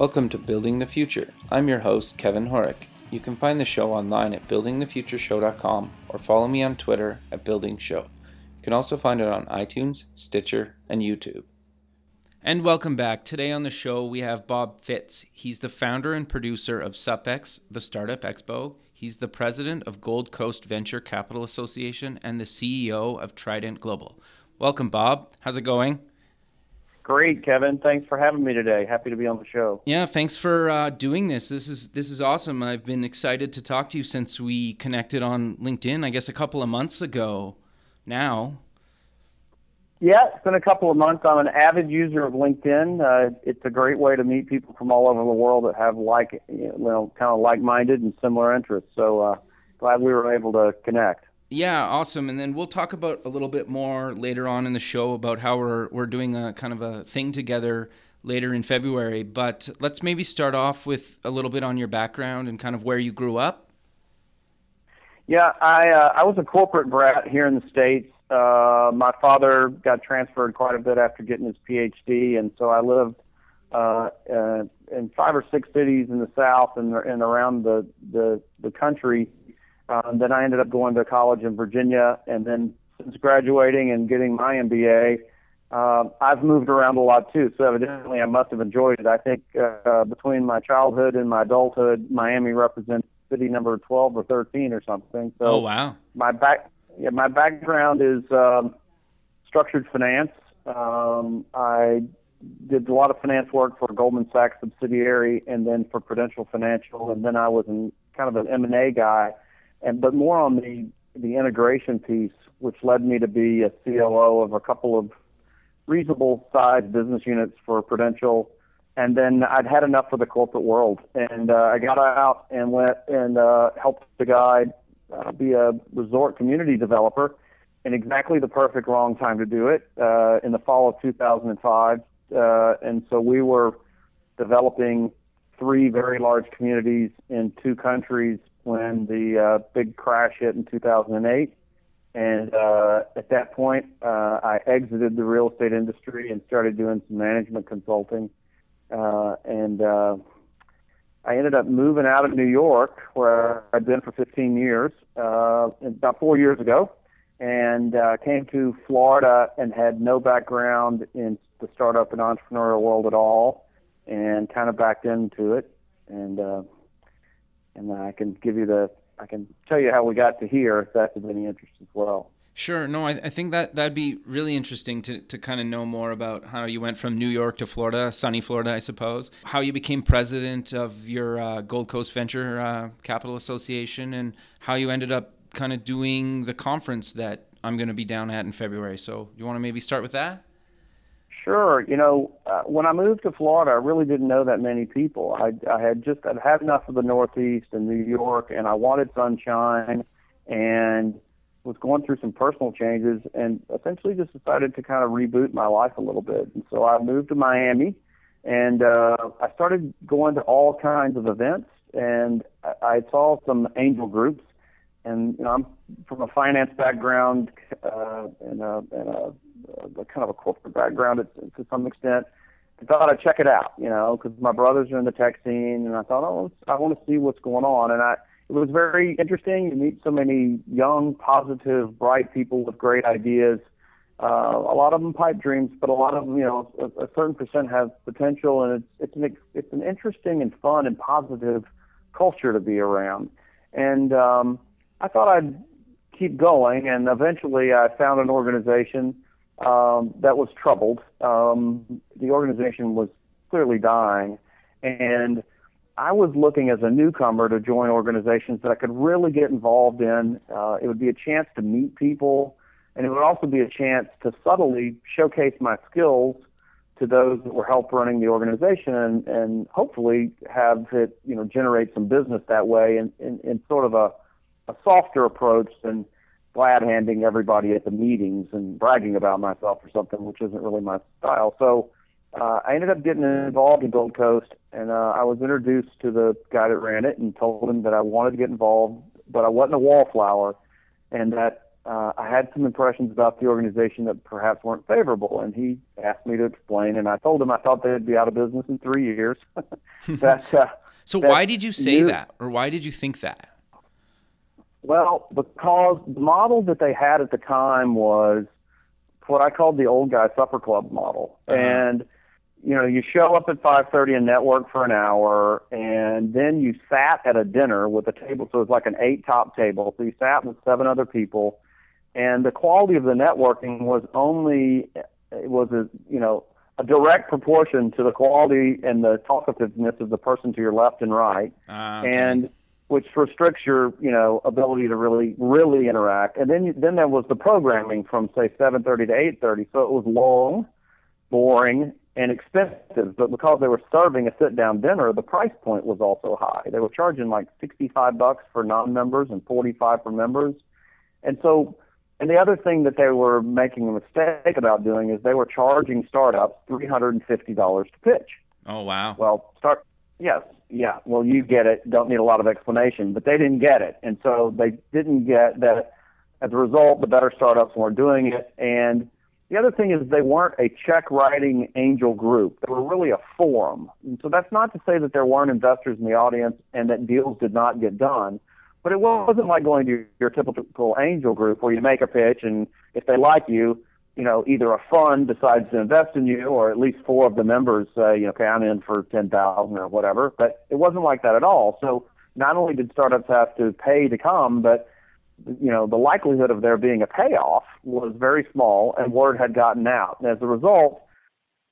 Welcome to Building the Future. I'm your host, Kevin Horek. You can find the show online at buildingthefutureshow.com or follow me on Twitter at buildingshow. You can also find it on iTunes, Stitcher, and YouTube. And welcome back. Today on the show, we have Bob Fitts. He's the founder and producer of SUP-X, the Startup Expo. He's the president of Gold Coast Venture Capital Association and the CEO of Trident Global. Welcome, Bob. How's it going? Great, Kevin. Thanks for having me today. Happy to be on the show. Yeah, thanks for uh, doing this. This is this is awesome. I've been excited to talk to you since we connected on LinkedIn. I guess a couple of months ago. Now. Yeah, it's been a couple of months. I'm an avid user of LinkedIn. Uh, it's a great way to meet people from all over the world that have like, you know, kind of like-minded and similar interests. So uh, glad we were able to connect. Yeah, awesome. And then we'll talk about a little bit more later on in the show about how we're we're doing a kind of a thing together later in February. But let's maybe start off with a little bit on your background and kind of where you grew up. Yeah, I uh, I was a corporate brat here in the states. Uh, my father got transferred quite a bit after getting his PhD, and so I lived uh, uh, in five or six cities in the South and and around the the the country um, then I ended up going to college in Virginia, and then since graduating and getting my MBA, uh, I've moved around a lot too. So evidently, I must have enjoyed it. I think uh, between my childhood and my adulthood, Miami represents city number 12 or 13 or something. So oh wow! My back, yeah, my background is um, structured finance. Um, I did a lot of finance work for Goldman Sachs subsidiary, and then for Prudential Financial, and then I was in kind of an M and A guy and but more on the the integration piece, which led me to be a COO of a couple of reasonable sized business units for Prudential. And then I'd had enough for the corporate world, and uh, I got out and went and uh, helped the guy uh, be a resort community developer in exactly the perfect wrong time to do it uh, in the fall of 2005. Uh, and so we were developing three very large communities in two countries when the uh, big crash hit in 2008. And uh, at that point, uh, I exited the real estate industry and started doing some management consulting. Uh, and uh, I ended up moving out of New York, where I'd been for 15 years, uh, about four years ago, and uh, came to Florida and had no background in the startup and entrepreneurial world at all, and kind of backed into it. And uh, and I can give you the I can tell you how we got to here if that's of any interest as well. Sure. No, I, I think that that'd be really interesting to, to kind of know more about how you went from New York to Florida, sunny Florida, I suppose. How you became president of your uh, Gold Coast Venture uh, Capital Association, and how you ended up kind of doing the conference that I'm going to be down at in February. So, do you want to maybe start with that? Sure. You know, uh, when I moved to Florida, I really didn't know that many people. I, I had just I'd had enough of the Northeast and New York, and I wanted sunshine, and was going through some personal changes, and essentially just decided to kind of reboot my life a little bit. And so I moved to Miami, and uh, I started going to all kinds of events, and I, I saw some angel groups, and you know I'm from a finance background uh, and a, and a a, kind of a corporate background to, to some extent. I thought I'd check it out, you know, because my brothers are in the tech scene, and I thought, oh, I want to see what's going on. And I, it was very interesting. You meet so many young, positive, bright people with great ideas. Uh, a lot of them pipe dreams, but a lot of them, you know, a, a certain percent have potential, and it's it's an it's an interesting and fun and positive culture to be around. And um, I thought I'd keep going, and eventually I found an organization um, that was troubled. Um, the organization was clearly dying, and I was looking as a newcomer to join organizations that I could really get involved in. Uh, it would be a chance to meet people, and it would also be a chance to subtly showcase my skills to those that were help running the organization, and, and hopefully have it, you know, generate some business that way, in, in, in sort of a, a softer approach than glad handing everybody at the meetings and bragging about myself or something, which isn't really my style. So uh, I ended up getting involved in Gold Coast, and uh, I was introduced to the guy that ran it and told him that I wanted to get involved, but I wasn't a wallflower, and that uh, I had some impressions about the organization that perhaps weren't favorable, and he asked me to explain. And I told him I thought they'd be out of business in three years. that, uh, so that why did you say that, or why did you think that? Well, because the model that they had at the time was what I called the old guy supper club model, uh-huh. and you know, you show up at 5:30 and network for an hour, and then you sat at a dinner with a table. So it's like an eight-top table. So you sat with seven other people, and the quality of the networking was only it was a you know a direct proportion to the quality and the talkativeness of the person to your left and right, uh, okay. and which restricts your you know ability to really really interact. And then then there was the programming from say 7:30 to 8:30, so it was long, boring, and expensive, but because they were serving a sit-down dinner, the price point was also high. They were charging like 65 bucks for non-members and 45 for members. And so, and the other thing that they were making a mistake about doing is they were charging startups $350 to pitch. Oh wow. Well, start yes, yeah. Well, you get it. Don't need a lot of explanation, but they didn't get it, and so they didn't get that. As a result, the better startups weren't doing it, and the other thing is they weren't a check writing angel group. They were really a forum. And so that's not to say that there weren't investors in the audience and that deals did not get done. But it wasn't like going to your typical angel group where you make a pitch and if they like you, you know, either a fund decides to invest in you or at least four of the members say, you know, okay, I'm in for 10,000 or whatever. But it wasn't like that at all. So not only did startups have to pay to come, but you know, the likelihood of there being a payoff was very small, and word had gotten out. And as a result,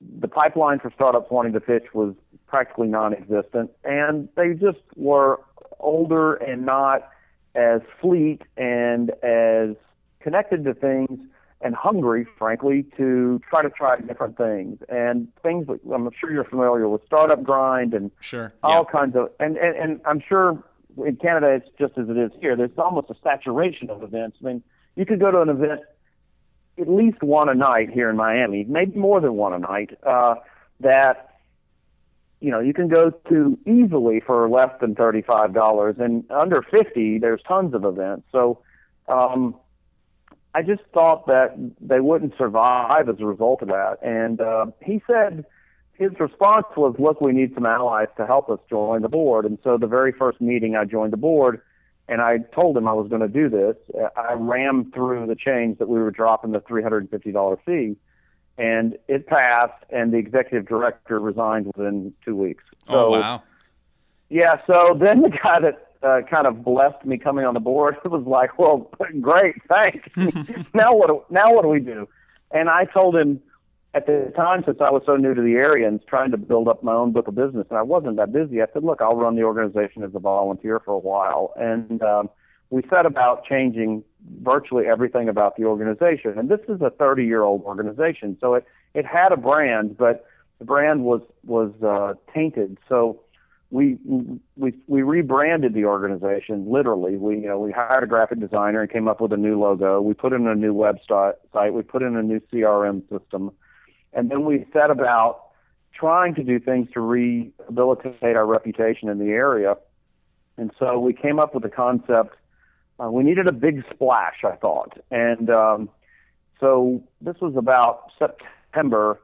the pipeline for startups wanting to pitch was practically non-existent, and they just were older and not as fleet and as connected to things and hungry, frankly, to try to try different things and things. That, I'm sure you're familiar with startup grind and sure, all kinds of, and, and and I'm sure in Canada, it's just as it is here. There's almost a saturation of events. I mean, you could go to an event at least one a night here in Miami, maybe more than one a night. Uh, that you know you can go to easily for less than thirty-five dollars, and under fifty, there's tons of events. So. Um, I just thought that they wouldn't survive as a result of that. And uh, he said his response was, look, we need some allies to help us join the board. And so the very first meeting I joined the board, and I told him I was going to do this. I rammed through the change that we were dropping the $350 fee, and it passed, and the executive director resigned within two weeks. Oh, so, oh, wow. Yeah, so then the guy that uh, kind of blessed me coming on the board It was like, well, great, thanks. now what? Do, now what do we do? And I told him, at the time, since I was so new to the area and trying to build up my own book of business, and I wasn't that busy, I said, "Look, I'll run the organization as a volunteer for a while." And um, we set about changing virtually everything about the organization. And this is a 30-year-old organization, so it it had a brand, but the brand was was uh, tainted. So we we we rebranded the organization literally. We you know we hired a graphic designer and came up with a new logo. We put in a new website. We put in a new CRM system and then we set about trying to do things to rehabilitate our reputation in the area. And so we came up with the concept. Uh, we needed a big splash, I thought. And um, so this was about September.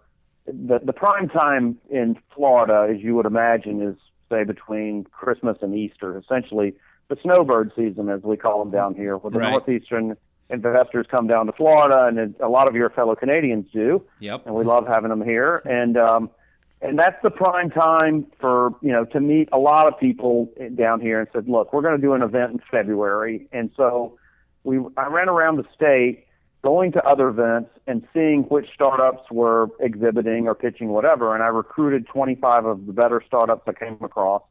The, the prime time in Florida, as you would imagine, is say between Christmas and Easter, essentially the snowbird season, as we call them down here, where the right. northeastern investors come down to Florida, and a lot of your fellow Canadians do. Yep. And we love having them here, and um, and that's the prime time for you know to meet a lot of people down here. And said, look, we're going to do an event in February, and so we I ran around the state, going to other events and seeing which startups were exhibiting or pitching whatever, and I recruited 25 of the better startups I came across.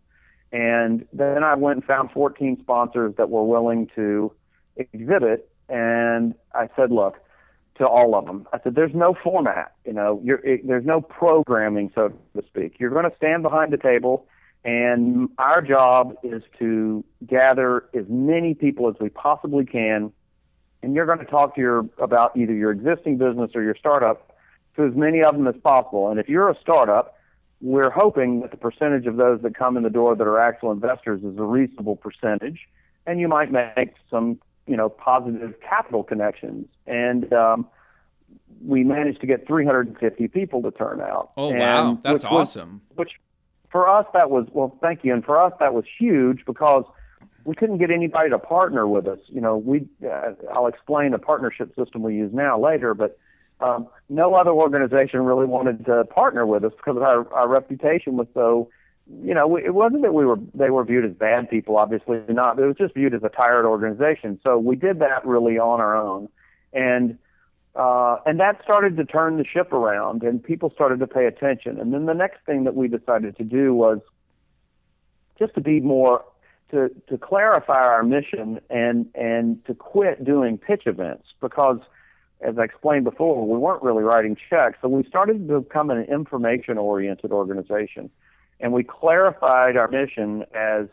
And then I went and found 14 sponsors that were willing to exhibit and I said, look, to all of them, I said, there's no format, you know, it, there's no programming, so to speak. You're going to stand behind the table, and our job is to gather as many people as we possibly can, and you're going to talk to your about either your existing business or your startup to as many of them as possible. And if you're a startup, we're hoping that the percentage of those that come in the door that are actual investors is a reasonable percentage, and you might make some you know positive capital connections, and um, we managed to get 350 people to turn out. Oh and, wow, that's which was- awesome. which for us that was well, thank you, and for us that was huge because we couldn't get anybody to partner with us. You know, we uh, I'll explain the partnership system we use now later, but um, no other organization really wanted to partner with us because our our reputation was so. You know, it wasn't that we were they were viewed as bad people, obviously not. It was just viewed as a tired organization. So we did that really on our own, and uh, and that started to turn the ship around, and people started to pay attention. And then the next thing that we decided to do was just to be more to to clarify our mission and and to quit doing pitch events because as I explained before, we weren't really writing checks. So we started to become an information oriented organization. And we clarified our mission as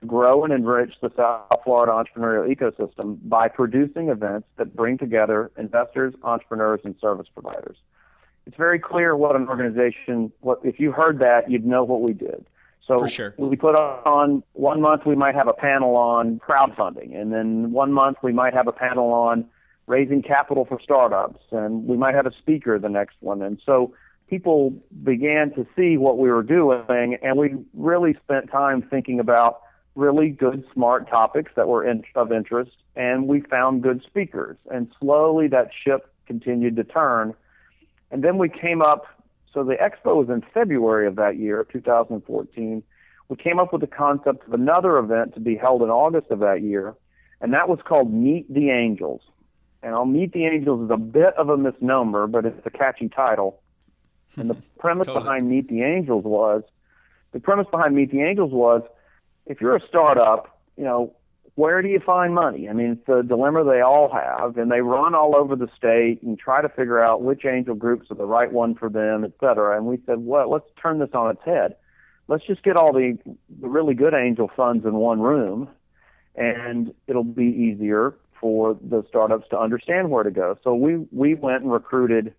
to grow and enrich the South Florida entrepreneurial ecosystem by producing events that bring together investors, entrepreneurs, and service providers. It's very clear what an organization, what if you heard that, you'd know what we did. So For sure. we put on one month we might have a panel on crowdfunding, and then one month we might have a panel on raising capital for startups, and we might have a speaker the next one. And so people began to see what we were doing, and we really spent time thinking about really good, smart topics that were in, of interest, and we found good speakers. And slowly that ship continued to turn. And then we came up, so the expo was in February of that year, 2014. We came up with the concept of another event to be held in August of that year, and that was called Meet the Angels. And I'll Meet the Angels is a bit of a misnomer, but it's a catchy title. And the premise Totally. behind Meet the Angels was the premise behind Meet the Angels was if you're a startup, you know, where do you find money? I mean, it's the dilemma they all have, and they run all over the state and try to figure out which angel groups are the right one for them, et cetera. And we said, well, let's turn this on its head. Let's just get all the, the really good angel funds in one room, and it'll be easier for the startups to understand where to go. So we we went and recruited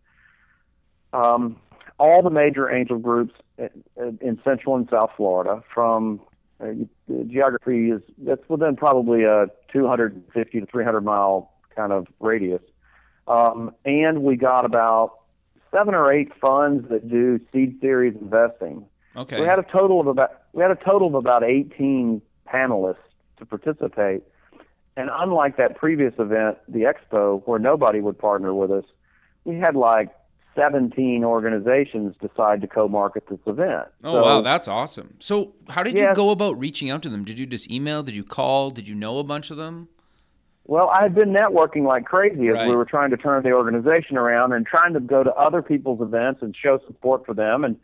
um, all the major angel groups in, in Central and South Florida. From uh, geography is that's within probably a 250 to 300 mile kind of radius, um, and we got about seven or eight funds that do seed series investing. Okay. We had a total of about we had a total of about 18 panelists to participate. And unlike that previous event, the expo, where nobody would partner with us, we had like 17 organizations decide to co-market this event. oh So- wow, that's awesome. So how did you go about reaching out to them? Did you just email? Did you call? Did you know a bunch of them? Well, I had been networking like crazy as Right. we were trying to turn the organization around and trying to go to other people's events and show support for them and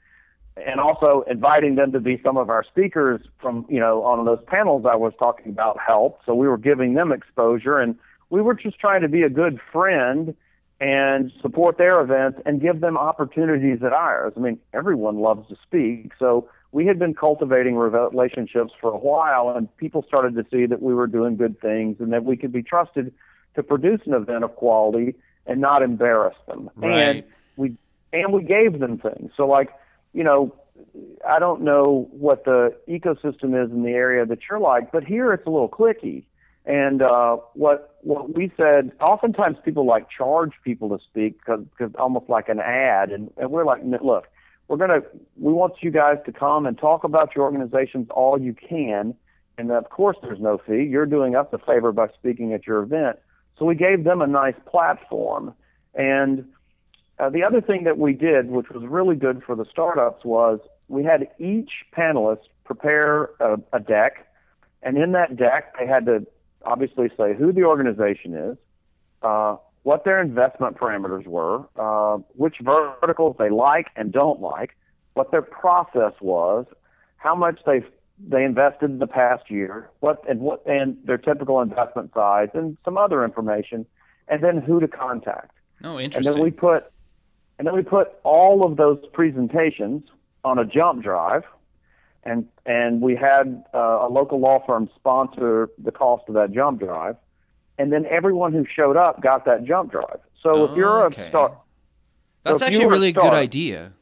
and also inviting them to be some of our speakers from, you know, on those panels I was talking about help. So we were giving them exposure and we were just trying to be a good friend and support their events and give them opportunities at ours. I mean, everyone loves to speak. So we had been cultivating relationships for a while, and people started to see that we were doing good things and that we could be trusted to produce an event of quality and not embarrass them. Right. And we and we gave them things. So like, you know, I don't know what the ecosystem is in the area that you're like, but here it's a little clicky. And uh, what what we said, oftentimes people like charge people to speak because almost like an ad, and, and we're like, look, we're gonna we want you guys to come and talk about your organizations all you can, and of course there's no fee. You're doing us a favor by speaking at your event. So we gave them a nice platform, and uh, the other thing that we did, which was really good for the startups, was we had each panelist prepare a, a deck, and in that deck they had to obviously say who the organization is, uh, what their investment parameters were, uh, which verticals they like and don't like, what their process was, how much they they invested in the past year, what and what and their typical investment size, and some other information, and then who to contact. Oh, And then we put and then we put all of those presentations on a jump drive, and and we had uh, a local law firm sponsor the cost of that jump drive, and then everyone who showed up got that jump drive. So if you're Okay. a start, That's so actually a were a really good idea.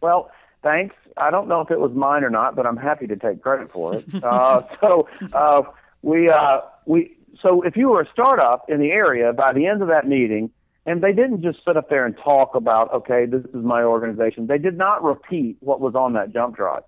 well, thanks. I don't know if it was mine or not, but I'm happy to take credit for it. uh, so uh, we uh, we so if you were a startup in the area, by the end of that meeting, and they didn't just sit up there and talk about, okay, this is my organization. They did not repeat what was on that jump drive.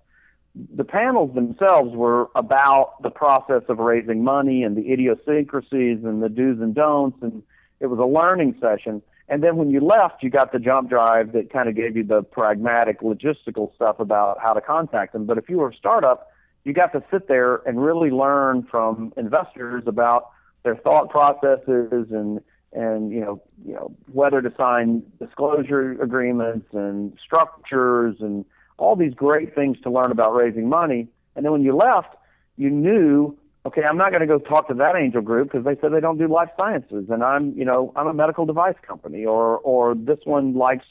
The panels themselves were about the process of raising money and the idiosyncrasies and the do's and don'ts, and it was a learning session. And then when you left, you got the jump drive that kind of gave you the pragmatic logistical stuff about how to contact them. But if you were a startup, you got to sit there and really learn from investors about their thought processes and and you know you know whether to sign disclosure agreements and structures and all these great things to learn about raising money. And then when you left, you knew okay, I'm not going to go talk to that angel group because they said they don't do life sciences, and I'm, you know, I'm a medical device company, or or this one likes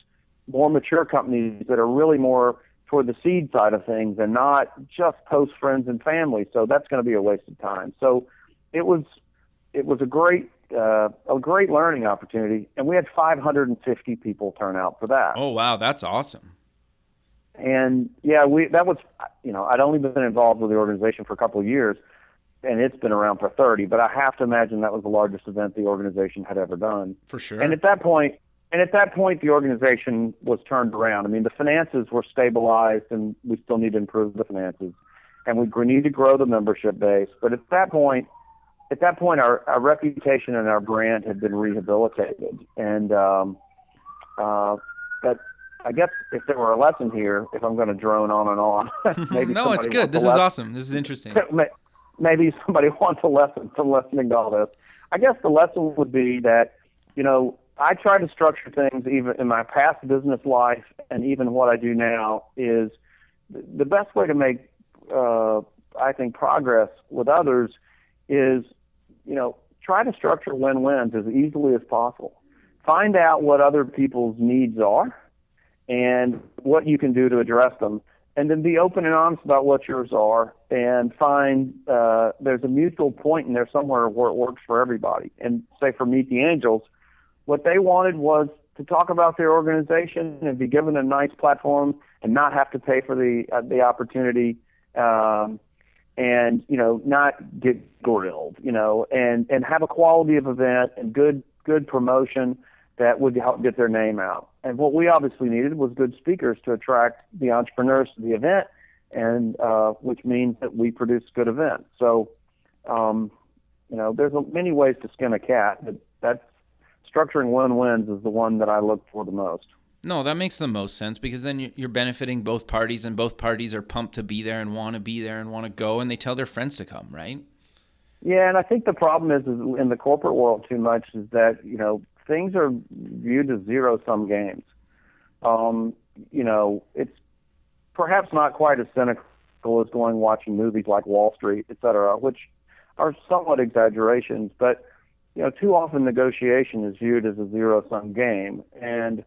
more mature companies that are really more toward the seed side of things and not just post friends and family. So that's going to be a waste of time. So it was it was a great uh, a great learning opportunity, and we had 550 people turn out for that. Oh wow, that's awesome. And yeah, we that was you know I'd only been involved with the organization for a couple of years, and it's been around for 30. But I have to imagine that was the largest event the organization had ever done. For sure. And at that point, and at that point, the organization was turned around. I mean, the finances were stabilized, and we still need to improve the finances, and we need to grow the membership base. But at that point, at that point, our, our reputation and our brand had been rehabilitated, and um, uh, but I guess if there were a lesson here, if I'm going to drone on and on, maybe no, it's good. This is lesson. awesome. This is interesting. maybe somebody wants a lesson from listening to all this. I guess the lesson would be that, you know, I try to structure things even in my past business life and even what I do now is the best way to make, uh, I think, progress with others is, you know, try to structure win-wins as easily as possible. Find out what other people's needs are and what you can do to address them and then be open and honest about what yours are and find uh, there's a mutual point in there somewhere where it works for everybody. And say for Meet the Angels, what they wanted was to talk about their organization and be given a nice platform and not have to pay for the uh, the opportunity um, and you know not get grilled you know and and have a quality of event and good good promotion that would help get their name out. And what we obviously needed was good speakers to attract the entrepreneurs to the event, and uh, which means that we produce good events. So, um, you know, there's many ways to skin a cat, but that's structuring win-wins is the one that I look for the most. No, that makes the most sense because then you're benefiting both parties, and both parties are pumped to be there and want to be there and want to go, and they tell their friends to come, right? Yeah, and I think the problem is, is in the corporate world too much is that you know things are viewed as zero sum games. Um, you know, it's perhaps not quite as cynical as going watching movies like Wall Street, et cetera, which are somewhat exaggerations, but you know, too often negotiation is viewed as a zero sum game, and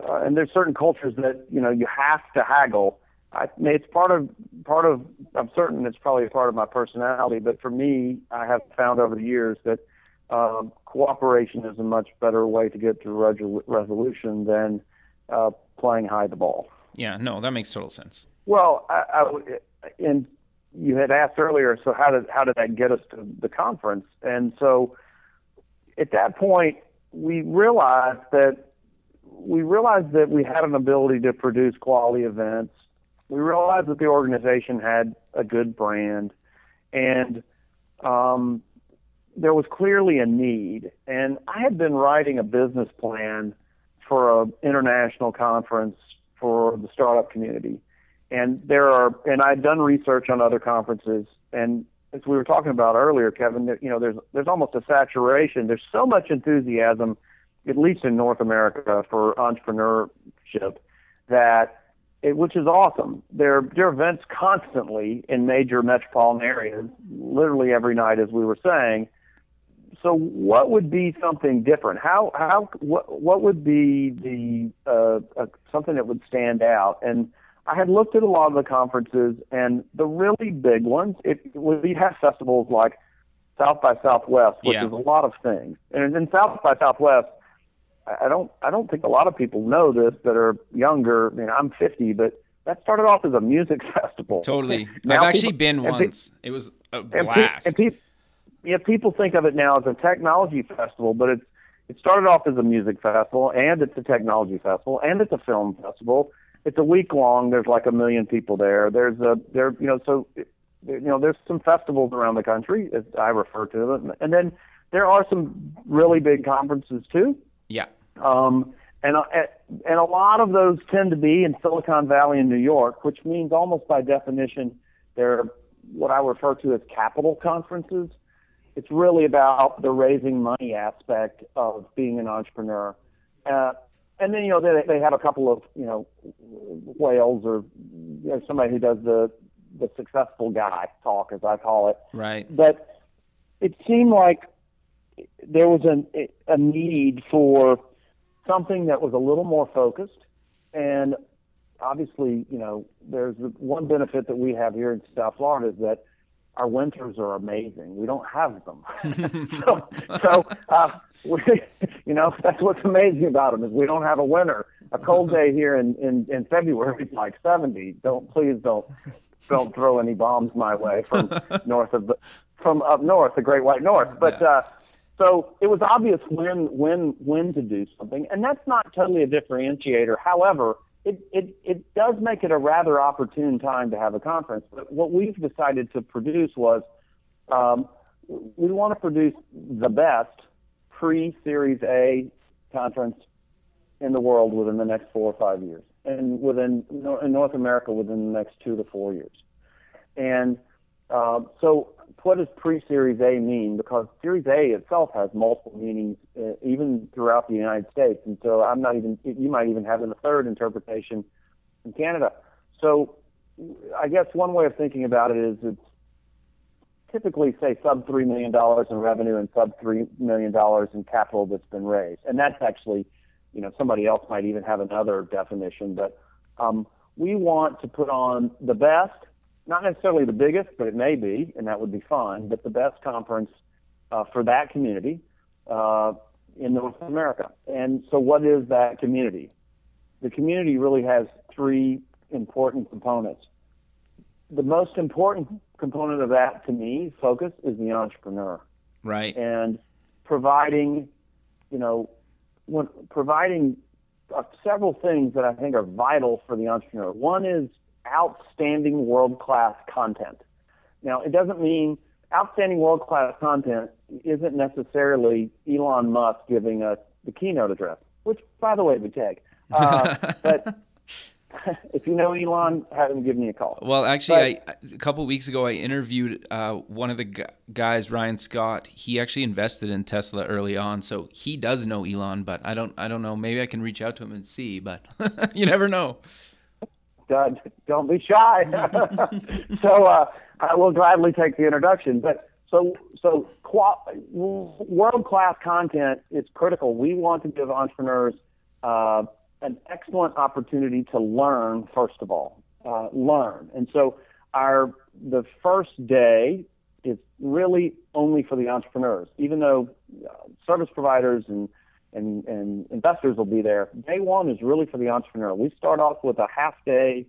uh, and there's certain cultures that you know you have to haggle. I it's part of part of. I'm certain it's probably a part of my personality, but for me, I have found over the years that um, cooperation is a much better way to get to resol- resolution than uh, playing hide the ball. Yeah, no, that makes total sense. Well, I, I, and you had asked earlier, so how did how did that get us to the conference? And so, at that point, we realized that we realized that we had an ability to produce quality events. We realized that the organization had a good brand, and um, there was clearly a need, and I had been writing a business plan for an international conference for the startup community, and there are, and I'd done research on other conferences, and as we were talking about earlier, Kevin, you know, there's there's almost a saturation. There's so much enthusiasm, at least in North America, for entrepreneurship that it, which is awesome. There, there are events constantly in major metropolitan areas, literally every night, as we were saying so what would be something different? How how what what would be the uh, uh, something that would stand out? And I had looked at a lot of the conferences, and the really big ones, it would be have festivals like South by Southwest, which yeah. is a lot of things. And in South by Southwest, I don't I don't think a lot of people know this that are younger. I mean, I'm 50, but that started off as a music festival. Totally. I've actually been once. Pe- it was a blast. And, pe- and, pe- yeah, people think of it now as a technology festival, but it's it started off as a music festival, and it's a technology festival, and it's a film festival. It's a week long. There's like a million people there. There's a there, you know, so you know, there's some festivals around the country, as I refer to them, and then there are some really big conferences too. Yeah. Um, and uh, and a lot of those tend to be in Silicon Valley in New York, which means almost by definition they're what I refer to as capital conferences. It's really about the raising money aspect of being an entrepreneur. Uh, and then you know they they have a couple of you know whales or you know, somebody who does the the successful guy talk as I call it. Right. But it seemed like there was a a need for something that was a little more focused and obviously you know there's one benefit that we have here in South Florida is that our winters are amazing. We don't have them. so, so uh, we, you know, that's what's amazing about them is we don't have a winter. A cold day here in in, in February is like 70. Don't please don't don't throw any bombs my way from north of the from up north, the Great White North. But yeah. uh, so it was obvious when when when to do something, and that's not totally a differentiator. However, it, it, it does make it a rather opportune time to have a conference. But what we've decided to produce was um, we want to produce the best pre Series A conference in the world within the next four or five years, and within in North America within the next two to four years. And uh, so what does pre-Series A mean? Because Series A itself has multiple meanings, uh, even throughout the United States. And so I'm not even, you might even have a third interpretation in Canada. So I guess one way of thinking about it is it's typically say sub $3 million in revenue and sub $3 million in capital that's been raised. And that's actually, you know, somebody else might even have another definition, but um, we want to put on the best not necessarily the biggest, but it may be, and that would be fine, but the best conference uh, for that community uh, in North America. And so, what is that community? The community really has three important components. The most important component of that, to me, focus is the entrepreneur. Right. And providing, you know, when, providing uh, several things that I think are vital for the entrepreneur. One is outstanding world class content. Now, it doesn't mean outstanding world class content isn't necessarily Elon Musk giving us the keynote address, which, by the way, we take. Uh, but if you know Elon, have him give me a call. Well, actually, but, I, a couple weeks ago, I interviewed uh, one of the guys, Ryan Scott. He actually invested in Tesla early on, so he does know Elon. But I don't, I don't know. Maybe I can reach out to him and see. But you never know uh, don't be shy. so uh, I will gladly take the introduction. But so so world class content is critical. We want to give entrepreneurs uh, an excellent opportunity to learn. First of all, uh, learn. And so our the first day is really only for the entrepreneurs, even though uh, service providers and and, and investors will be there. Day one is really for the entrepreneur. We start off with a half day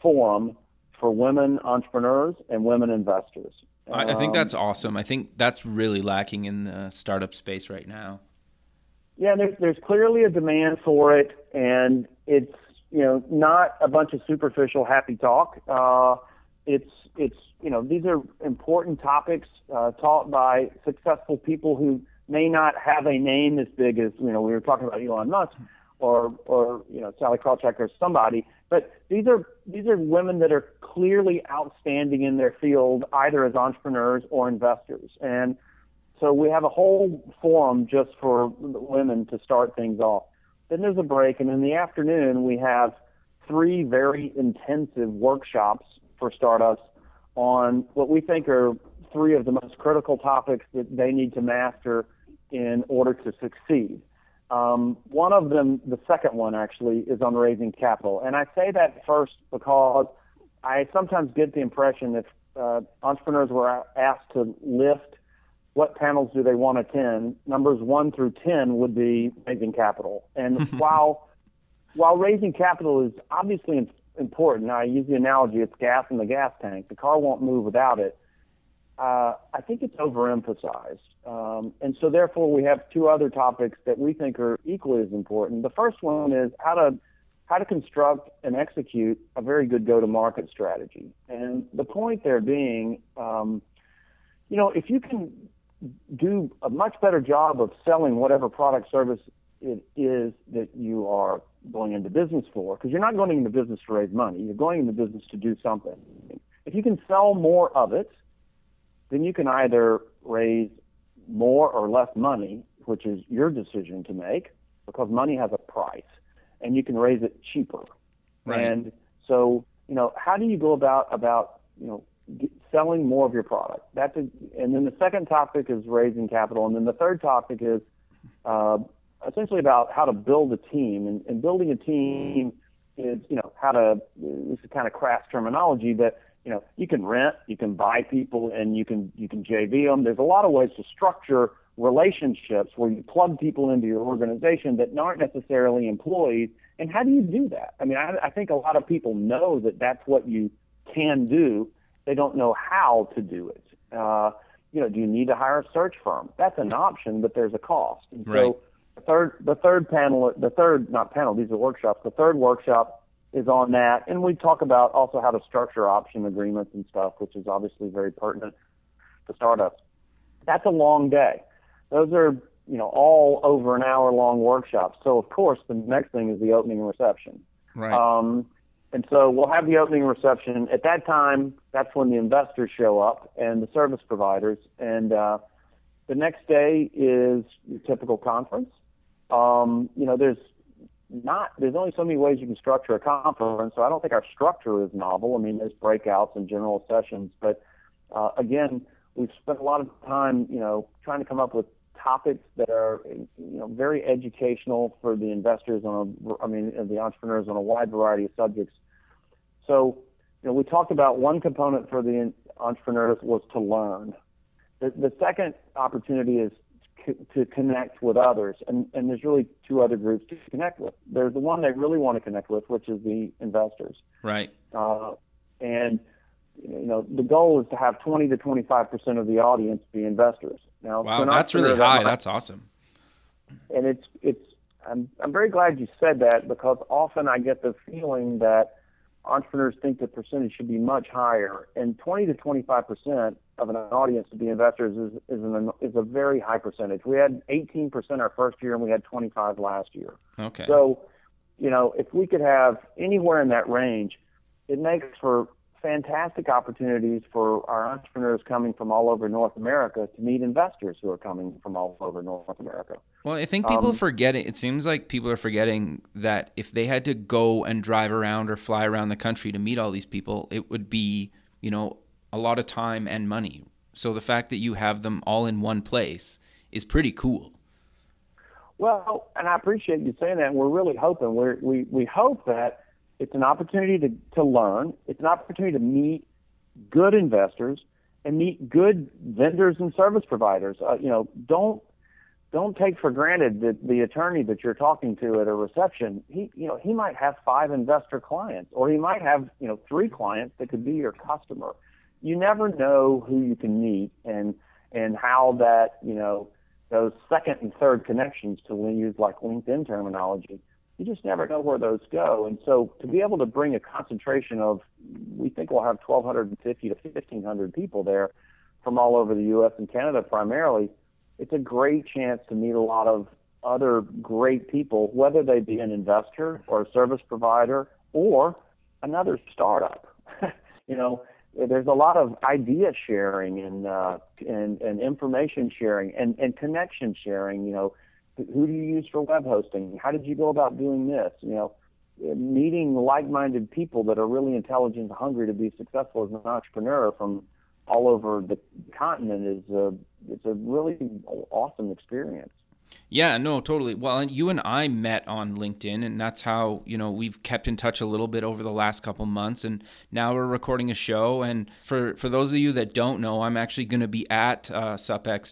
forum for women entrepreneurs and women investors. I, I think that's um, awesome. I think that's really lacking in the startup space right now. Yeah, there's, there's clearly a demand for it, and it's you know not a bunch of superficial happy talk. Uh, it's it's you know these are important topics uh, taught by successful people who may not have a name as big as you know we were talking about Elon Musk or or you know Sallie Krawcheck or somebody, but these are these are women that are clearly outstanding in their field, either as entrepreneurs or investors, and so we have a whole forum just for women to start things off. Then there's a break, and in the afternoon we have three very intensive workshops for startups on what we think are three of the most critical topics that they need to master in order to succeed. Um, one of them, the second one actually, is on raising capital. And I say that first because I sometimes get the impression if uh, entrepreneurs were asked to list what panels do they want to attend, numbers one through 10 would be raising capital. And while, while raising capital is obviously important, I use the analogy it's gas in the gas tank, the car won't move without it. Uh, I think it's overemphasized. Um, and so, therefore, we have two other topics that we think are equally as important. The first one is how to how to construct and execute a very good go-to-market strategy. And the point there being, um, you know, if you can do a much better job of selling whatever product service it is that you are going into business for, because you're not going into business to raise money, you're going into business to do something. If you can sell more of it, then you can either raise more or less money, which is your decision to make, because money has a price and you can raise it cheaper. Right. And so, you know, how do you go about about you know selling more of your product? That's a, and then the second topic is raising capital, and then the third topic is uh, essentially about how to build a team. And, and building a team is you know how to this is kind of crass terminology, but you know you can rent, you can buy people, and you can you can JV them. There's a lot of ways to structure relationships where you plug people into your organization that aren't necessarily employees. And how do you do that? I mean, I, I think a lot of people know that that's what you can do. They don't know how to do it. Uh, you know, do you need to hire a search firm? That's an option, but there's a cost. And right. so the third, the third panel, the third, not panel, these are workshops. The third workshop is on that. And we talk about also how to structure option agreements and stuff, which is obviously very pertinent to startups. That's a long day. Those are, you know, all over an hour long workshops. So of course, the next thing is the opening reception. Right. Um, and so we'll have the opening reception. At that time, that's when the investors show up and the service providers. And uh, the next day is your typical conference. Um, you know, there's not there's only so many ways you can structure a conference. So I don't think our structure is novel. I mean, there's breakouts and general sessions, but uh, again, we've spent a lot of time, you know, trying to come up with topics that are you know very educational for the investors on a, I mean the entrepreneurs on a wide variety of subjects. So you know we talked about one component for the entrepreneurs was to learn. The, the second opportunity is to connect with others, and, and there's really two other groups to connect with. There's the one they really want to connect with, which is the investors. Right. Uh, and you know, the goal is to have 20 to 25 percent of the audience be investors. Now, wow, that's really high. That that's awesome. And it's it's I'm I'm very glad you said that because often I get the feeling that entrepreneurs think the percentage should be much higher, and 20 to 25 percent of an audience to be investors is is, an, is a very high percentage. We had 18 percent our first year, and we had 25 last year. Okay. So, you know, if we could have anywhere in that range, it makes for fantastic opportunities for our entrepreneurs coming from all over North America to meet investors who are coming from all over North America. Well, I think people um, are forgetting. It seems like people are forgetting that if they had to go and drive around or fly around the country to meet all these people, it would be, you know, a lot of time and money. So the fact that you have them all in one place is pretty cool. Well, and I appreciate you saying that. We're really hoping we we we hope that it's an opportunity to, to learn. It's an opportunity to meet good investors and meet good vendors and service providers. Uh, you know, don't don't take for granted that the attorney that you're talking to at a reception, he you know he might have five investor clients, or he might have you know three clients that could be your customer. You never know who you can meet and and how that you know those second and third connections to use like LinkedIn terminology you just never know where those go. And so to be able to bring a concentration of, we think we'll have 1,250 to 1,500 people there from all over the U.S. and Canada primarily, it's a great chance to meet a lot of other great people, whether they be an investor or a service provider or another startup. you know, there's a lot of idea sharing and uh, and, and information sharing and, and connection sharing. You know, who do you use for web hosting? How did you go about doing this? You know, meeting like-minded people that are really intelligent and hungry to be successful as an entrepreneur from all over the continent is a it's a really awesome experience. Yeah, no, totally. Well, and you and I met on LinkedIn, and that's how you know we've kept in touch a little bit over the last couple months, and now we're recording a show. And for for those of you that don't know, I'm actually going to be at uh,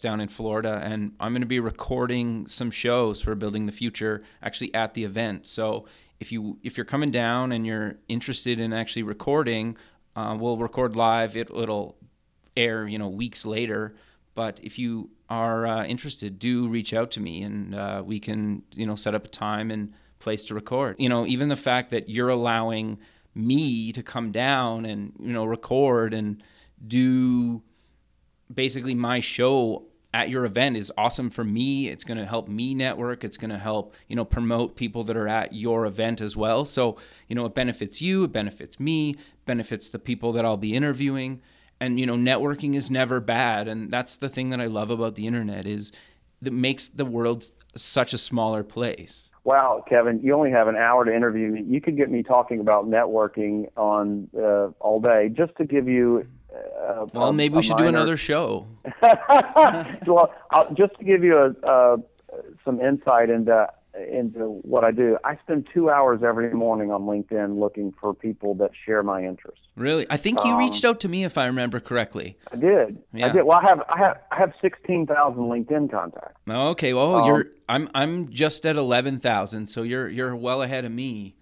down in Florida, and I'm going to be recording some shows for Building the Future actually at the event. So if you if you're coming down and you're interested in actually recording, uh, we'll record live. It, it'll air, you know, weeks later. But if you are uh, interested, do reach out to me, and uh, we can, you know, set up a time and place to record. You know, even the fact that you're allowing me to come down and you know record and do basically my show at your event is awesome for me. It's going to help me network. It's going to help, you know, promote people that are at your event as well. So, you know, it benefits you, it benefits me, benefits the people that I'll be interviewing. And, you know, networking is never bad. And that's the thing that I love about the internet is that makes the world such a smaller place. Wow, Kevin, you only have an hour to interview me. You could get me talking about networking on uh, all day. Just to give you uh, well, maybe we should minor... do another show. well, I'll, just to give you a, uh, some insight into into what I do, I spend two hours every morning on LinkedIn looking for people that share my interests. Really, I think you um, reached out to me if I remember correctly. I did. Yeah. I did. Well, I have I have I have sixteen thousand LinkedIn contacts. Okay. Well, um, you're I'm I'm just at eleven thousand, so you're you're well ahead of me.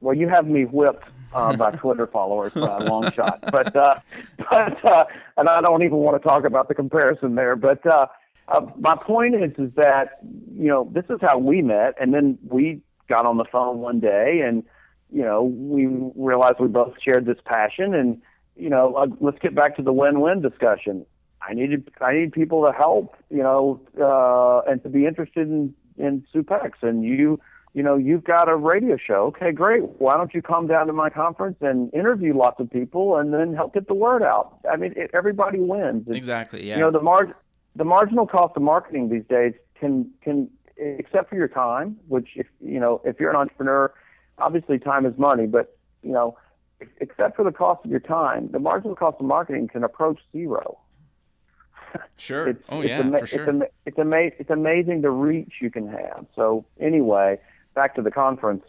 Well, you have me whipped uh, by Twitter followers by a long shot. But uh, but uh, and I don't even want to talk about the comparison there. But uh, uh, my point is is that you know this is how we met, and then we got on the phone one day, and you know we realized we both shared this passion, and you know uh, let's get back to the win-win discussion. I needed I need people to help, you know, uh, and to be interested in in SUP-X, and you you know, you've got a radio show. Okay, great. Why don't you come down to my conference and interview lots of people and then help get the word out? I mean, it, everybody wins. It's, exactly. Yeah. You know, the mar- the marginal cost of marketing these days can can except for your time, which if you know, if you're an entrepreneur, obviously time is money, but you know, except for the cost of your time, the marginal cost of marketing can approach zero. Sure. it's, oh it's yeah, ama- for sure. It's, ama- it's, ama- it's amazing the reach you can have. So anyway, back to the conference,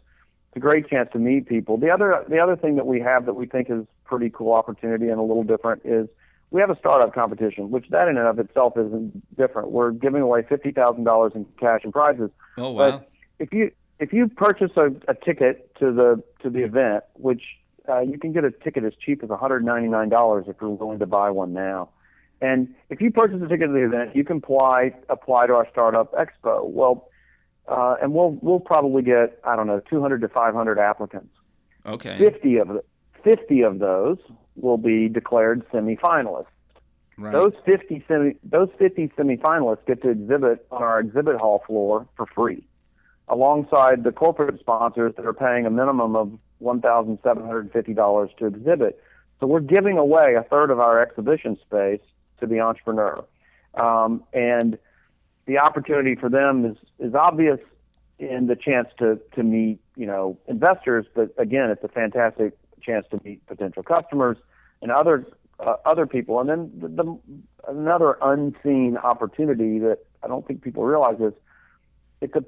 it's a great chance to meet people. The other the other thing that we have that we think is pretty cool opportunity and a little different is we have a startup competition, which that in and of itself isn't different. We're giving away fifty thousand dollars in cash and prizes. Oh wow! But if you if you purchase a, a ticket to the to the event, which uh, you can get a ticket as cheap as $199 if you're willing to buy one now. And if you purchase a ticket to the event, you can apply apply to our startup expo. Well, uh, and we'll we'll probably get I don't know 200 to 500 applicants. Okay. 50 of the 50 of those will be declared semifinalists. Right. Those 50 semi those 50 semifinalists get to exhibit on our exhibit hall floor for free, alongside the corporate sponsors that are paying a minimum of $1,750 to exhibit. So we're giving away a third of our exhibition space to the entrepreneur, um, and the opportunity for them is is obvious in the chance to to meet you know investors, but again, it's a fantastic chance to meet potential customers and other uh, other people. And then the, the another unseen opportunity that I don't think people realize is it's a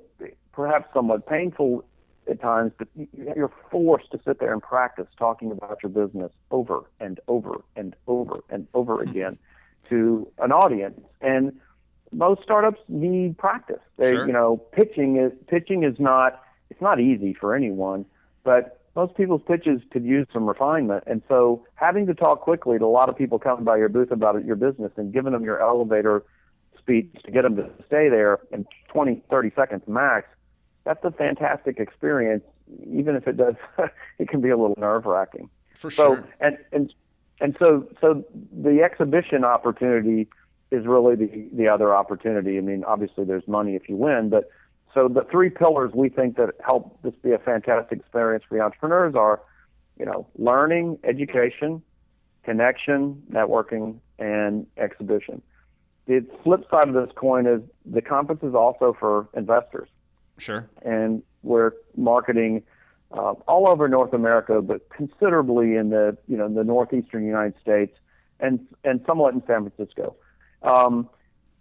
perhaps somewhat painful at times, but you're forced to sit there and practice talking about your business over and over and over and over again to an audience. And most startups need practice. They, sure. you know, pitching is pitching is not it's not easy for anyone, but most people's pitches could use some refinement. And so having to talk quickly to a lot of people coming by your booth about your business and giving them your elevator speech to get them to stay there in 20, 30 seconds max, that's a fantastic experience. Even if it does, it can be a little nerve wracking. For sure. So, and, and, and so, so the exhibition opportunity is really the the other opportunity. I mean, obviously there's money if you win, but so the three pillars we think that help this be a fantastic experience for the entrepreneurs are, you know, learning, education, connection, networking, and exhibition. The flip side of this coin is the conference is also for investors. Sure. And we're marketing uh, all over North America, but considerably in the you know the northeastern United States and and somewhat in San Francisco um,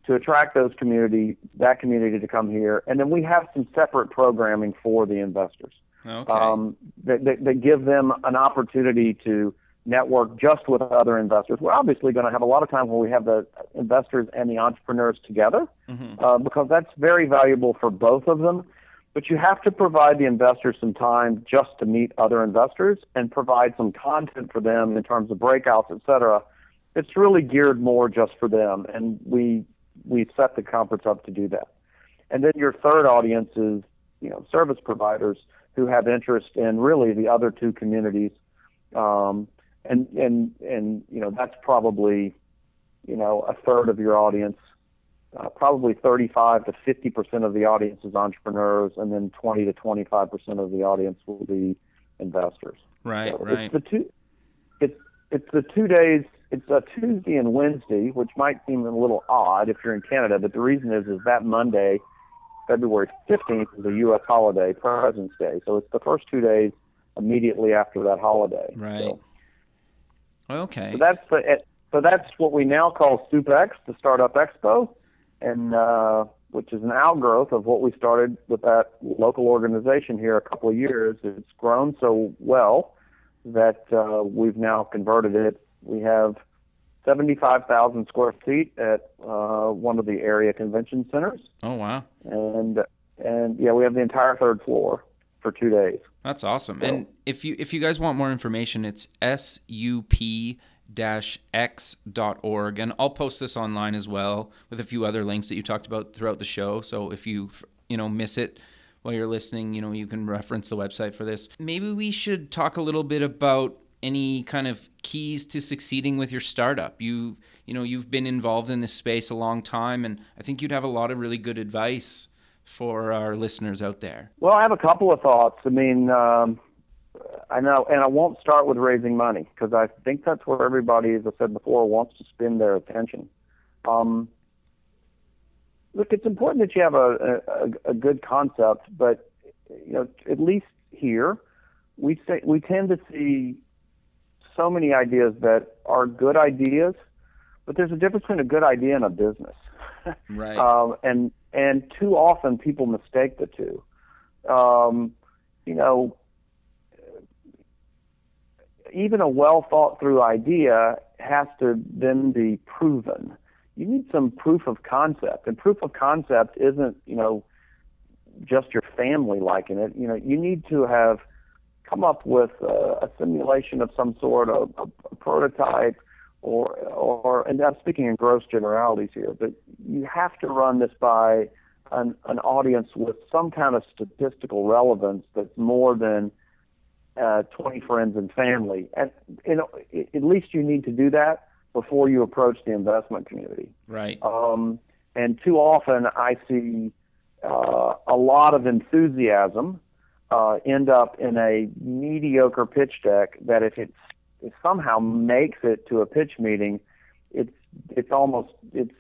to attract those community, that community to come here. And then we have some separate programming for the investors okay. um, that, that, that give them an opportunity to network just with other investors. We're obviously going to have a lot of time when we have the investors and the entrepreneurs together mm-hmm. uh, because that's very valuable for both of them. But you have to provide the investors some time just to meet other investors and provide some content for them in terms of breakouts, et cetera, it's really geared more just for them, and we we set the conference up to do that. And then your third audience is you know service providers who have interest in really the other two communities, um, and and and you know that's probably you know a third of your audience. Uh, probably 35 to 50 percent of the audience is entrepreneurs, and then 20 to 25 percent of the audience will be investors. Right, So right. It's the two. It's it's the two days. It's a Tuesday and Wednesday, which might seem a little odd if you're in Canada, but the reason is is that Monday, February 15th, is a U.S. holiday, President's Day. So it's the first two days immediately after that holiday. Right. So, Okay. so that's the so that's what we now call SUP-X, the Startup Expo, and uh, which is an outgrowth of what we started with that local organization here a couple of years. It's grown so well that uh, we've now converted it. We have 75,000 square feet at uh, one of the area convention centers, oh wow. and and yeah, we have the entire third floor for two days. That's awesome. So- and if you if you guys want more information, it's sup x.org and I'll post this online as well with a few other links that you talked about throughout the show. So if you you know miss it while you're listening, you know, you can reference the website for this. Maybe we should talk a little bit about any kind of keys to succeeding with your startup. You you know, you've been involved in this space a long time and I think you'd have a lot of really good advice for our listeners out there. Well, I have a couple of thoughts. I mean, um, I know, and I won't start with raising money because I think that's where everybody, as I said before, wants to spend their attention. Um, look, it's important that you have a, a, a good concept, but you know, at least here, we say we tend to see so many ideas that are good ideas, but there's a difference between a good idea and a business. Right. Um, and and too often people mistake the two. Um, you know, even a well thought through idea has to then be proven. You need some proof of concept, and proof of concept isn't you know just your family liking it. You know, you need to have come up with a, a simulation of some sort, a, a, a prototype, or or and I'm speaking in gross generalities here, but you have to run this by an, an audience with some kind of statistical relevance that's more than uh, 20 friends and family. And you know, at least you need to do that before you approach the investment community. right. Um, and too often I see uh, a lot of enthusiasm uh, end up in a mediocre pitch deck that if it somehow makes it to a pitch meeting, it's it's almost it's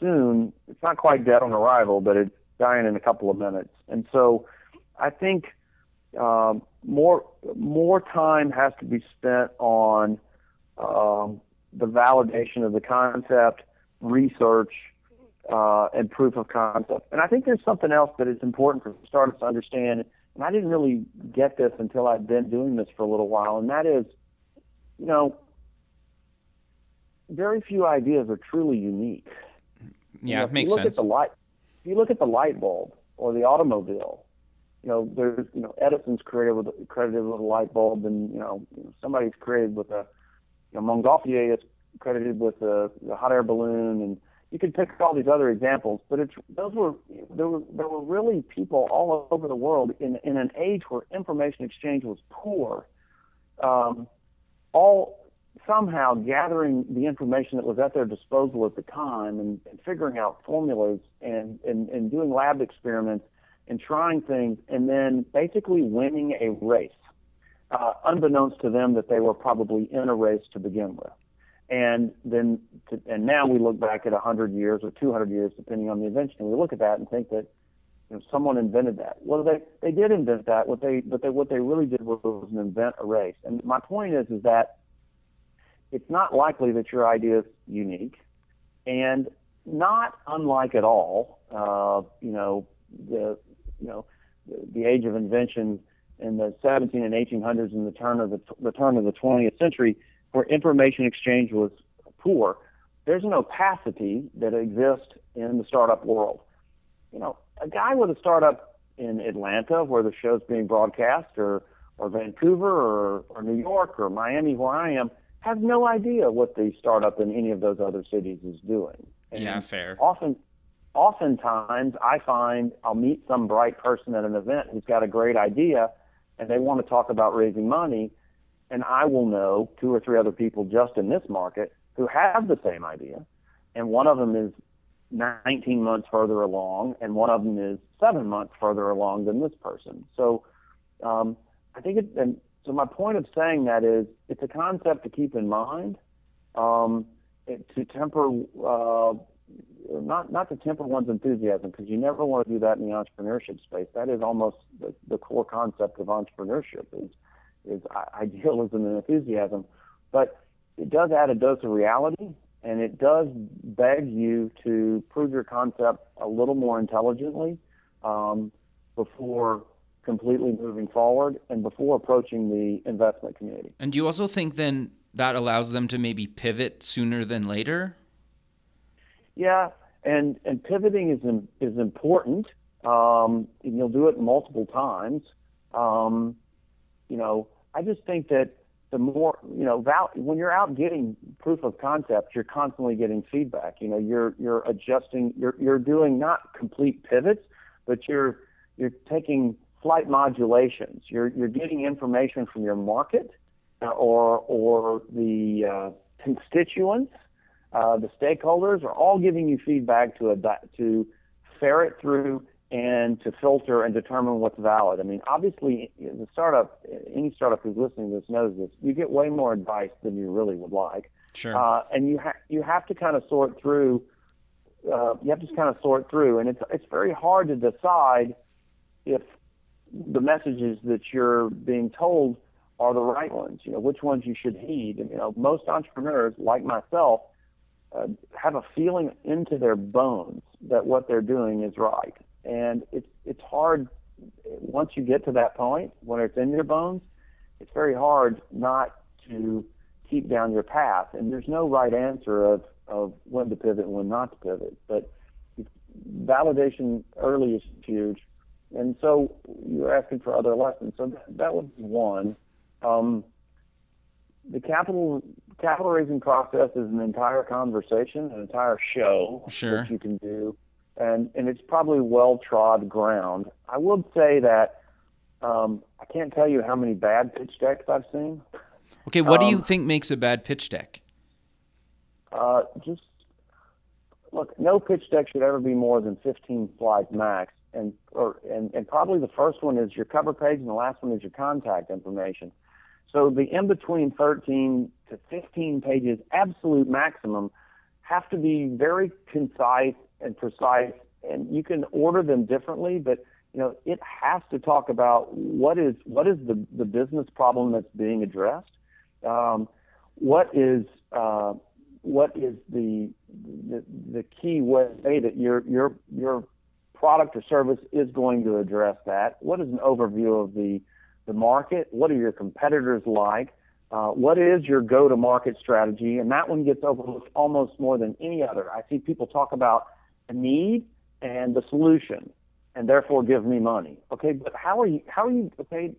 soon it's not quite dead on arrival, but it's dying in a couple of minutes. And so I think um, more more time has to be spent on um, the validation of the concept, research, uh, and proof of concept. And I think there's something else that is important for startups to understand. And I didn't really get this until I'd been doing this for a little while, and that is, you know, very few ideas are truly unique. You Yeah, know, it makes you look sense. At the light, if you look at the light bulb or the automobile, you know, there's, you know, Edison's created with credited with a light bulb, and you know, you know somebody's created with a, you know, Montgolfier is credited with a, a hot air balloon, and you could pick all these other examples. But it's those were there were there were really people all over the world in in an age where information exchange was poor, um, all somehow gathering the information that was at their disposal at the time and, and figuring out formulas and, and, and doing lab experiments and trying things and then basically winning a race, uh, unbeknownst to them that they were probably in a race to begin with. And then, to, and now we look back at 100 years or 200 years, depending on the invention, and we look at that and think that you know, someone invented that. Well, they they did invent that. What they but they what they really did was, was invent a race. And my point is is that it's not likely that your idea is unique, and not unlike at all. Uh, you know the you know the, the age of invention in the 17 and 1800s and the turn of the the turn of the 20th century, where information exchange was poor. There's an opacity that exists in the startup world. You know, a guy with a startup in Atlanta, where the show's being broadcast, or or Vancouver, or, or New York, or Miami, where I am, have no idea what the startup in any of those other cities is doing. And yeah, fair. Often, oftentimes I find I'll meet some bright person at an event who's got a great idea, and they want to talk about raising money, and I will know two or three other people just in this market who have the same idea, and one of them is 19 months further along, and one of them is seven months further along than this person. So um, I think it, and so my point of saying that is it's a concept to keep in mind um, to temper, uh, not not to temper one's enthusiasm because you never want to do that in the entrepreneurship space. That is almost the, the core concept of entrepreneurship is is idealism and enthusiasm, but it does add a dose of reality and it does beg you to prove your concept a little more intelligently um, before completely moving forward and before approaching the investment community. And do you also think then that allows them to maybe pivot sooner than later? Yeah, and and pivoting is is important. Um, you'll do it multiple times. Um, you know, I just think that the more you know val- when you're out getting proof of concept you're constantly getting feedback. You know you're you're adjusting you're you're doing not complete pivots but you're you're taking slight modulations. You're you're getting information from your market uh, or or the uh, constituents uh, the stakeholders are all giving you feedback to to ferret through and to filter and determine what's valid. I mean, obviously, the startup, any startup who's listening to this knows this. You get way more advice than you really would like. Sure. Uh, and you have you have to kind of sort through. Uh, you have to kind of sort through, and it's it's very hard to decide if the messages that you're being told are the right ones. You know, which ones you should heed. And, you know, most entrepreneurs, like myself, uh, have a feeling into their bones that what they're doing is right and it's it's hard once you get to that point when it's in your bones. It's very hard not to keep down your path, and there's no right answer of of when to pivot and when not to pivot. But validation early is huge, and so you're asking for other lessons. So that, that would be one. Um, the capital capital raising process is an entire conversation, an entire show sure. that you can do and and it's probably well trod ground. I would say that um, I can't tell you how many bad pitch decks I've seen. Okay, what um, do you um, think makes a bad pitch deck? Uh, just look, no pitch deck should ever be more than 15 slides max, and or and, and probably the first one is your cover page, and the last one is your contact information. So the in between 13 to 15 pages, absolute maximum, have to be very concise and precise, and you can order them differently, but you know it has to talk about what is what is the the business problem that's being addressed, um, what is uh, what is the, the the key way that your your your product or service is going to address that. What is an overview of the the market? What are your competitors like? Uh, what is your go-to-market strategy? And that one gets overlooked almost more than any other. I see people talk about need and the solution, and therefore give me money. Okay, but how are you? How are you? Okay,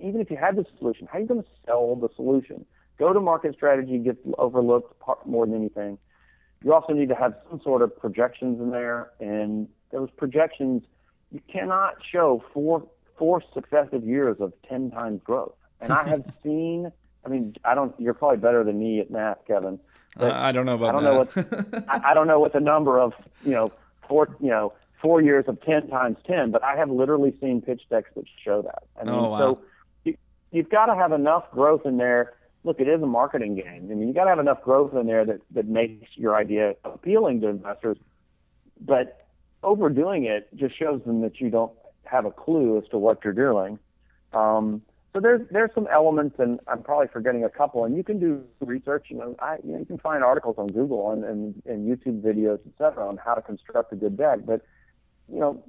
even if you had the solution, how are you going to sell the solution? Go to market strategy gets overlooked more than anything. You also need to have some sort of projections in there, and those projections you cannot show four four successive years of ten times growth. And I have seen. I mean, I don't. You're probably better than me at math, Kevin. I don't know about I don't that. know what I, I don't know what the number of you know four you know four years of ten times ten, but I have literally seen pitch decks that show that. I mean, oh, wow. so you, you've got to have enough growth in there. Look, it is a marketing game. I mean, you got to have enough growth in there that that makes your idea appealing to investors, but overdoing it just shows them that you don't have a clue as to what you're doing. Um, so there's there's some elements, and I'm probably forgetting a couple. And you can do research. You know, I you know you can find articles on Google and and, and YouTube videos, et cetera, on how to construct a good deck. But you know,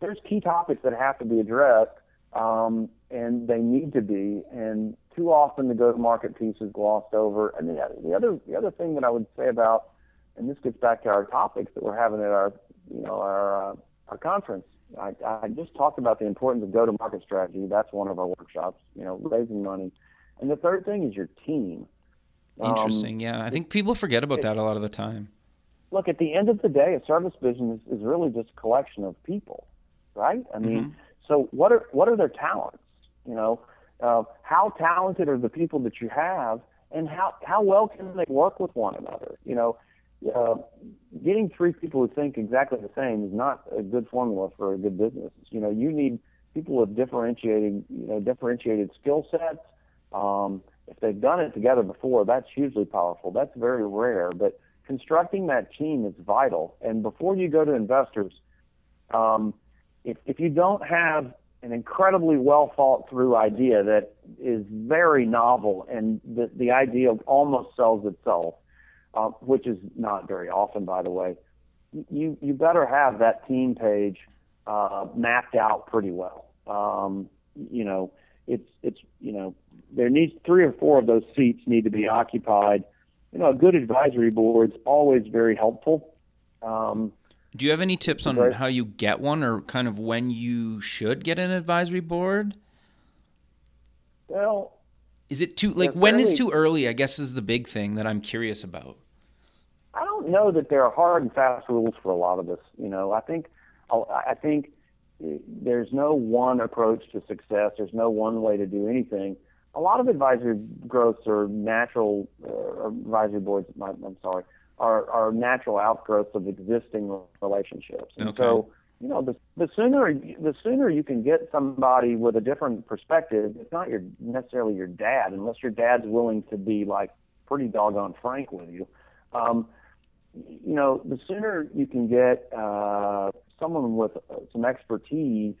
there's key topics that have to be addressed, um, and they need to be. And too often the go-to-market piece is glossed over. And the, the other the other thing that I would say about, and this gets back to our topics that we're having at our you know our uh, our conference I, I just talked about the importance of go-to-market strategy. That's one of our workshops. You know, raising money, and the third thing is your team. Um, Interesting. yeah, I think people forget about that a lot of the time. look, at the end of the day, a service business is really just a collection of people, right? I mean, Mm-hmm. so what are what are their talents? You know, uh, how talented are the people that you have, and how how well can they work with one another? You know, uh, getting three people who think exactly the same is not a good formula for a good business. You know, you need people with differentiating, you know, differentiated skill sets. Um, if they've done it together before, that's hugely powerful. That's very rare, but constructing that team is vital. And before you go to investors, um, if, if you don't have an incredibly well thought through idea that is very novel and the, the idea almost sells itself, uh, which is not very often, by the way, you, you better have that team page uh, mapped out pretty well. Um, you know, it's, it's, you know, there needs three or four of those seats need to be occupied. You know, a good advisory board's always very helpful. Um, Do you have any tips on Right. how you get one, or kind of when you should get an advisory board? well, Is it too like when is too early? I guess is the big thing that I'm curious about. I don't know that there are hard and fast rules for a lot of this. You know, I think I think eh, there's no one approach to success. There's no one way to do anything. A lot of advisory growths are natural uh, advisory boards. I'm I'm sorry, are are natural outgrowths of existing relationships. And Okay. so, you know, the the sooner the sooner you can get somebody with a different perspective, it's not your necessarily your dad, unless your dad's willing to be like pretty doggone frank with you. Um, you know, the sooner you can get uh, someone with uh, some expertise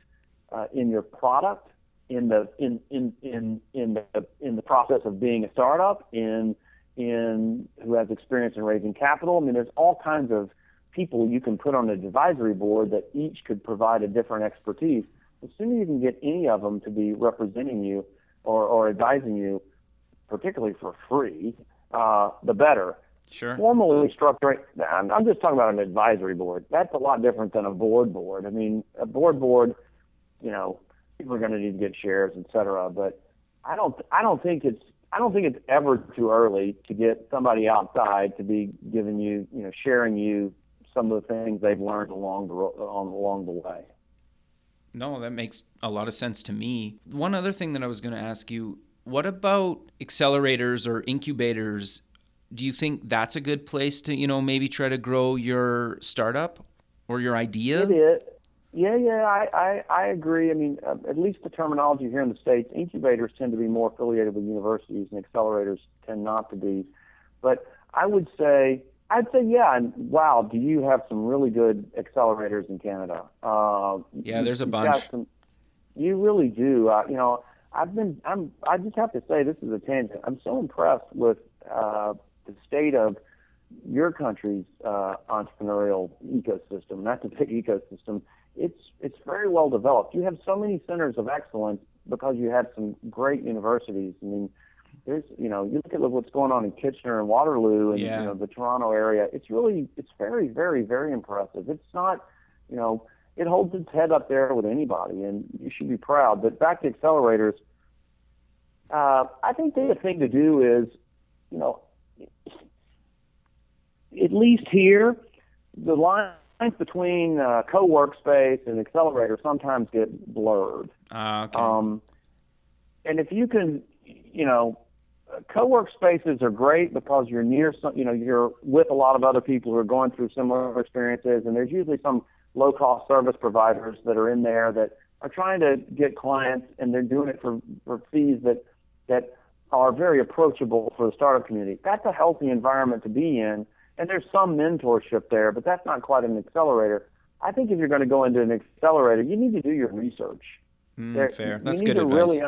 uh, in your product, in the in in in in the in the process of being a startup, in in who has experience in raising capital. I mean, there's all kinds of people you can put on an advisory board that each could provide a different expertise. The sooner you can get any of them to be representing you or, or advising you, particularly for free, uh, the better Sure. formally structuring I'm, I'm just talking about an advisory board that's a lot different than a board board i mean a board board you know people are going to need to get shares et cetera but i don't i don't think it's i don't think it's ever too early to get somebody outside to be giving you you know sharing you some of the things they've learned along the along the way No, that makes a lot of sense to me. One other thing that I was going to ask you what about accelerators or incubators? Do you think that's a good place to, you know, maybe try to grow your startup or your idea? It is. Yeah, yeah, I, I, I agree. I mean, uh, at least the terminology here in the States, incubators tend to be more affiliated with universities and accelerators tend not to be. But I would say, I'd say, yeah, and wow, do you have some really good accelerators in Canada? Uh, Yeah, there's a bunch. some- you really do. Uh, you know, I've been, I'm, I just have to say, this is a tangent. I'm so impressed with uh, the state of your country's uh, entrepreneurial ecosystem. That's a big ecosystem. It's it's very well developed. You have so many centers of excellence because you have some great universities. I mean, there's you know you look at what's going on in Kitchener and Waterloo and Yeah. you know the Toronto area. It's really it's very very very impressive. It's not you know it holds its head up there with anybody, and you should be proud. But back to accelerators, uh, I think the thing to do is you know at least here, the lines between uh, co-workspace and accelerator sometimes get blurred. Ah, okay. Um, and if you can, you know, uh, co-work spaces are great because you're near some, you know, you're with a lot of other people who are going through similar experiences, and there's usually some low-cost service providers that are in there that are trying to get clients, and they're doing it for for fees that that are very approachable for the startup community. That's a healthy environment to be in, and there's some mentorship there, but that's not quite an accelerator. I think if you're going to go into an accelerator, you need to do your research. Mm, There- fair. you That's need good to advice. Really,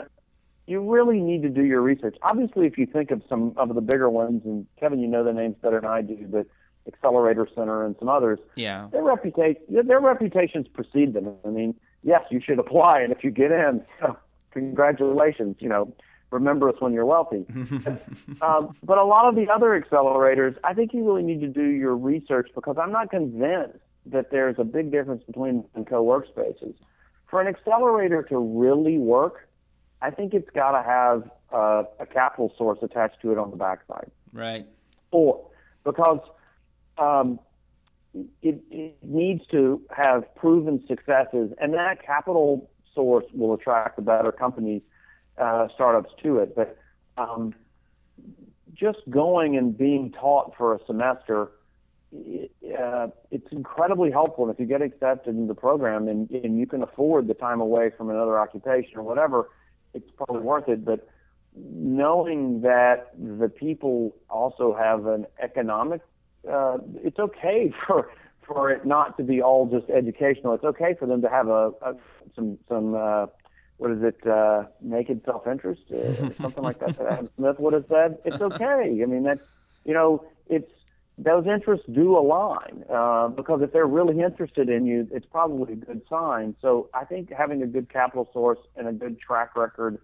you really need to do your research. Obviously, if you think of some of the bigger ones, and Kevin, you know the names better than I do, but Accelerator Center and some others, yeah. their reputation, their reputations precede them. I mean, yes, you should apply, and if you get in, congratulations. You know, remember us when you're wealthy. um, but a lot of the other accelerators, I think you really need to do your research because I'm not convinced that there's a big difference between co-workspaces. For an accelerator to really work, I think it's got to have uh, a capital source attached to it on the backside. Right. Or because um, it, it needs to have proven successes, and that capital source will attract the better companies, uh, startups to it. But um, just going and being taught for a semester, uh, it's incredibly helpful. And if you get accepted in the program and, and you can afford the time away from another occupation or whatever, it's probably worth it. But knowing that the people also have an economic uh, it's okay for for it not to be all just educational. It's okay for them to have a, a some some uh, what is it uh, naked self interest uh, something like that that Adam Smith would have said. It's okay. I mean that's you know it's those interests do align uh, because if they're really interested in you, it's probably a good sign. So I think having a good capital source and a good track record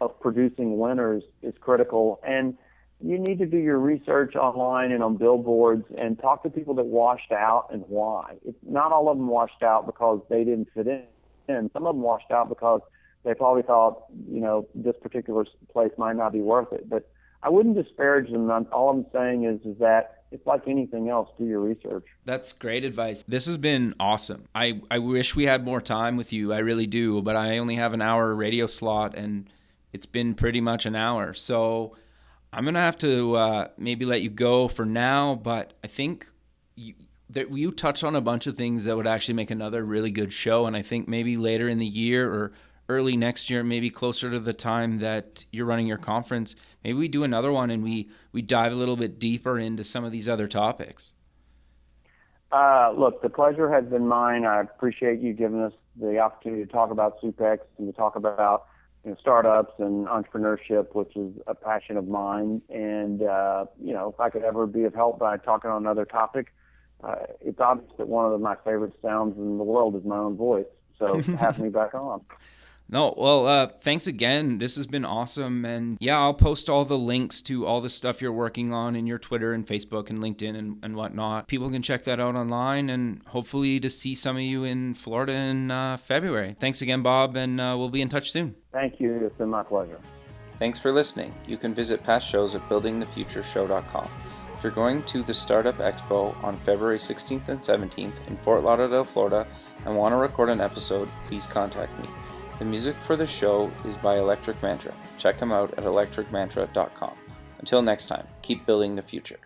of producing winners is critical and you need to do your research online and on billboards and talk to people that washed out and why. It's not all of them washed out because they didn't fit in. Some of them washed out because they probably thought, you know, this particular place might not be worth it. But I wouldn't disparage them. All I'm saying is, is that it's like anything else. Do your research. That's great advice. This has been awesome. I, I wish we had more time with you. I really do. But I only have an hour radio slot, and it's been pretty much an hour. So I'm gonna have to uh, maybe let you go for now, but I think you, that you touched on a bunch of things that would actually make another really good show, and I think maybe later in the year or early next year, maybe closer to the time that you're running your conference, maybe we do another one and we we dive a little bit deeper into some of these other topics. Uh, look, the pleasure has been mine. I appreciate you giving us the opportunity to talk about SUP-X and to talk about you know, startups and entrepreneurship, which is a passion of mine. And uh, you know, if I could ever be of help by talking on another topic, uh, it's obvious that one of my favorite sounds in the world is my own voice. So have me back on. No, well, uh, thanks again. This has been awesome. And yeah, I'll post all the links to all the stuff you're working on in your Twitter and Facebook and LinkedIn and, and whatnot. People can check that out online and hopefully to see some of you in Florida in uh, February. Thanks again, Bob, and uh, we'll be in touch soon. Thank you. It's been my pleasure. Thanks for listening. You can visit past shows at buildingthefutureshow.com. If you're going to the Startup Expo on February 16th and 17th in Fort Lauderdale, Florida, and want to record an episode, please contact me. The music for the show is by Electric Mantra. Check them out at electricmantra.com. Until next time, keep building the future.